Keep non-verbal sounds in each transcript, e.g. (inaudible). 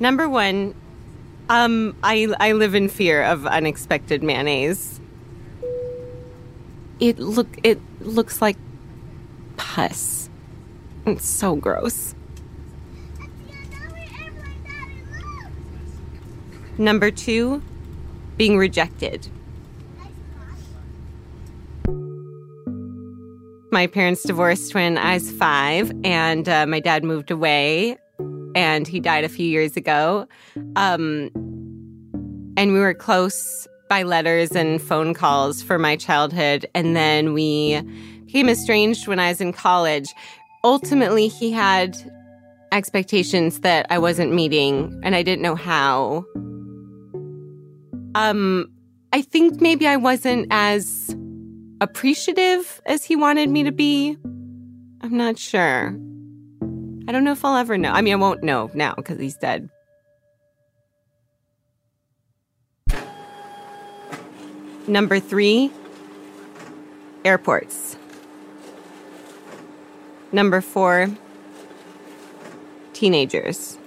Number one, um, I I live in fear of unexpected mayonnaise. It look it looks like pus. It's so gross. Number two, being rejected. My parents divorced when I was five, and uh, my dad moved away and he died a few years ago. Um, and we were close by letters and phone calls for my childhood. And then we became estranged when I was in college. Ultimately, he had expectations that I wasn't meeting, and I didn't know how. Um, I think maybe I wasn't as appreciative as he wanted me to be. I'm not sure. I don't know if I'll ever know. I mean, I won't know now because he's dead. Number three, airports. Number four, teenagers.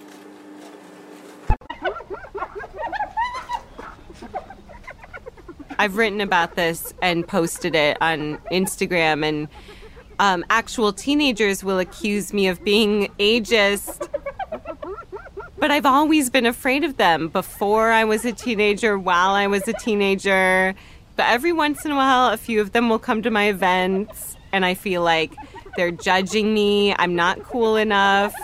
I've written about this and posted it on Instagram, and um, actual teenagers will accuse me of being ageist. But I've always been afraid of them before I was a teenager, while I was a teenager. But every once in a while, a few of them will come to my events, and I feel like they're judging me. I'm not cool enough.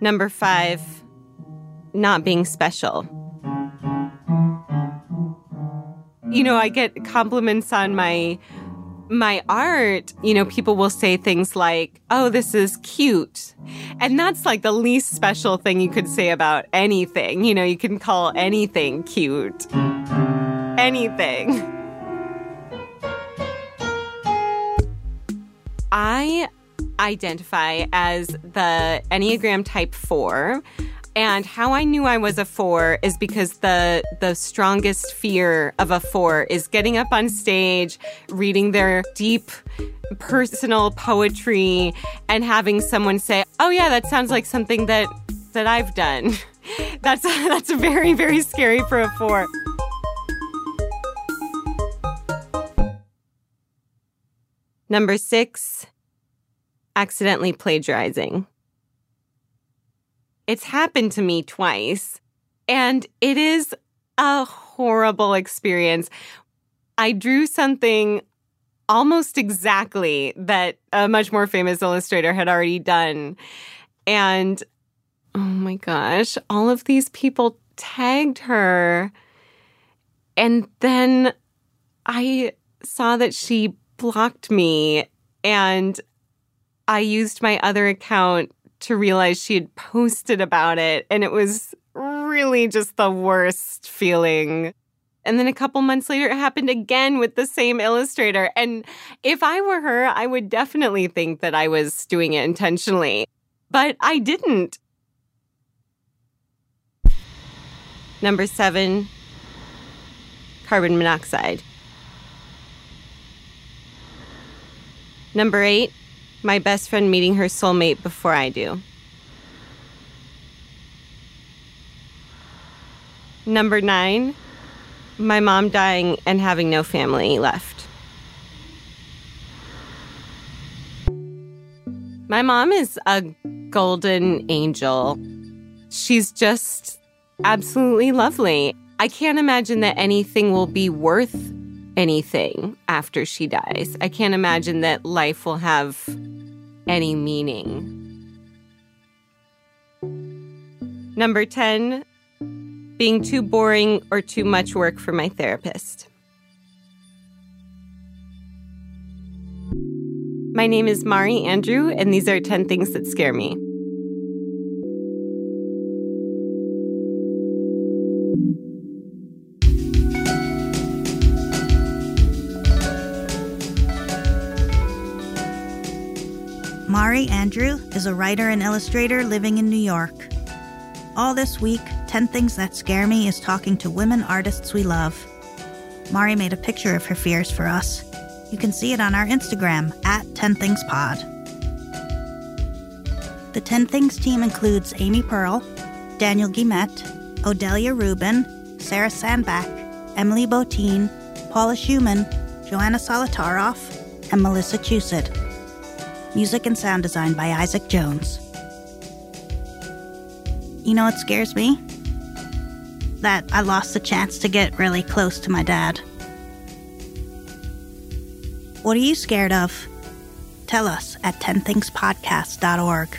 Number five, not being special. You know, I get compliments on my my art, you know, people will say things like, "Oh, this is cute." And that's like the least special thing you could say about anything. You know, you can call anything cute. Anything. I identify as the Enneagram type 4. And how I knew I was a four is because the the strongest fear of a four is getting up on stage, reading their deep personal poetry, and having someone say, "Oh yeah, that sounds like something that that I've done." (laughs) that's that's very very scary for a four. Number six, accidentally plagiarizing. It's happened to me twice, and it is a horrible experience. I drew something almost exactly that a much more famous illustrator had already done. And oh my gosh, all of these people tagged her. And then I saw that she blocked me and I used my other account to realize she had posted about it. And it was really just the worst feeling. And then a couple months later, it happened again with the same illustrator. And if I were her, I would definitely think that I was doing it intentionally. But I didn't. Number seven, carbon monoxide. Number eight, my best friend meeting her soulmate before I do. Number nine, my mom dying and having no family left. My mom is a golden angel. She's just absolutely lovely. I can't imagine that anything will be worth anything after she dies. I can't imagine that life will have any meaning. Number 10, being too boring or too much work for my therapist. My name is Mari Andrew, and these are 10 things that scare me. Mari Andrew is a writer and illustrator living in New York. All this week, 10 Things That Scare Me is talking to women artists we love. Mari made a picture of her fears for us. You can see it on our Instagram at 10thingspod. The 10 Things team includes Amy Pearl, Daniel Guillemette, Odelia Rubin, Sarah Sandbach, Emily Botein, Paula Szuchman, Joanna Solotaroff, and Melissa Chusid. Music and sound design by Isaac Jones. You know what scares me? That I lost the chance to get really close to my dad. What are you scared of? Tell us at 10thingspodcast.org.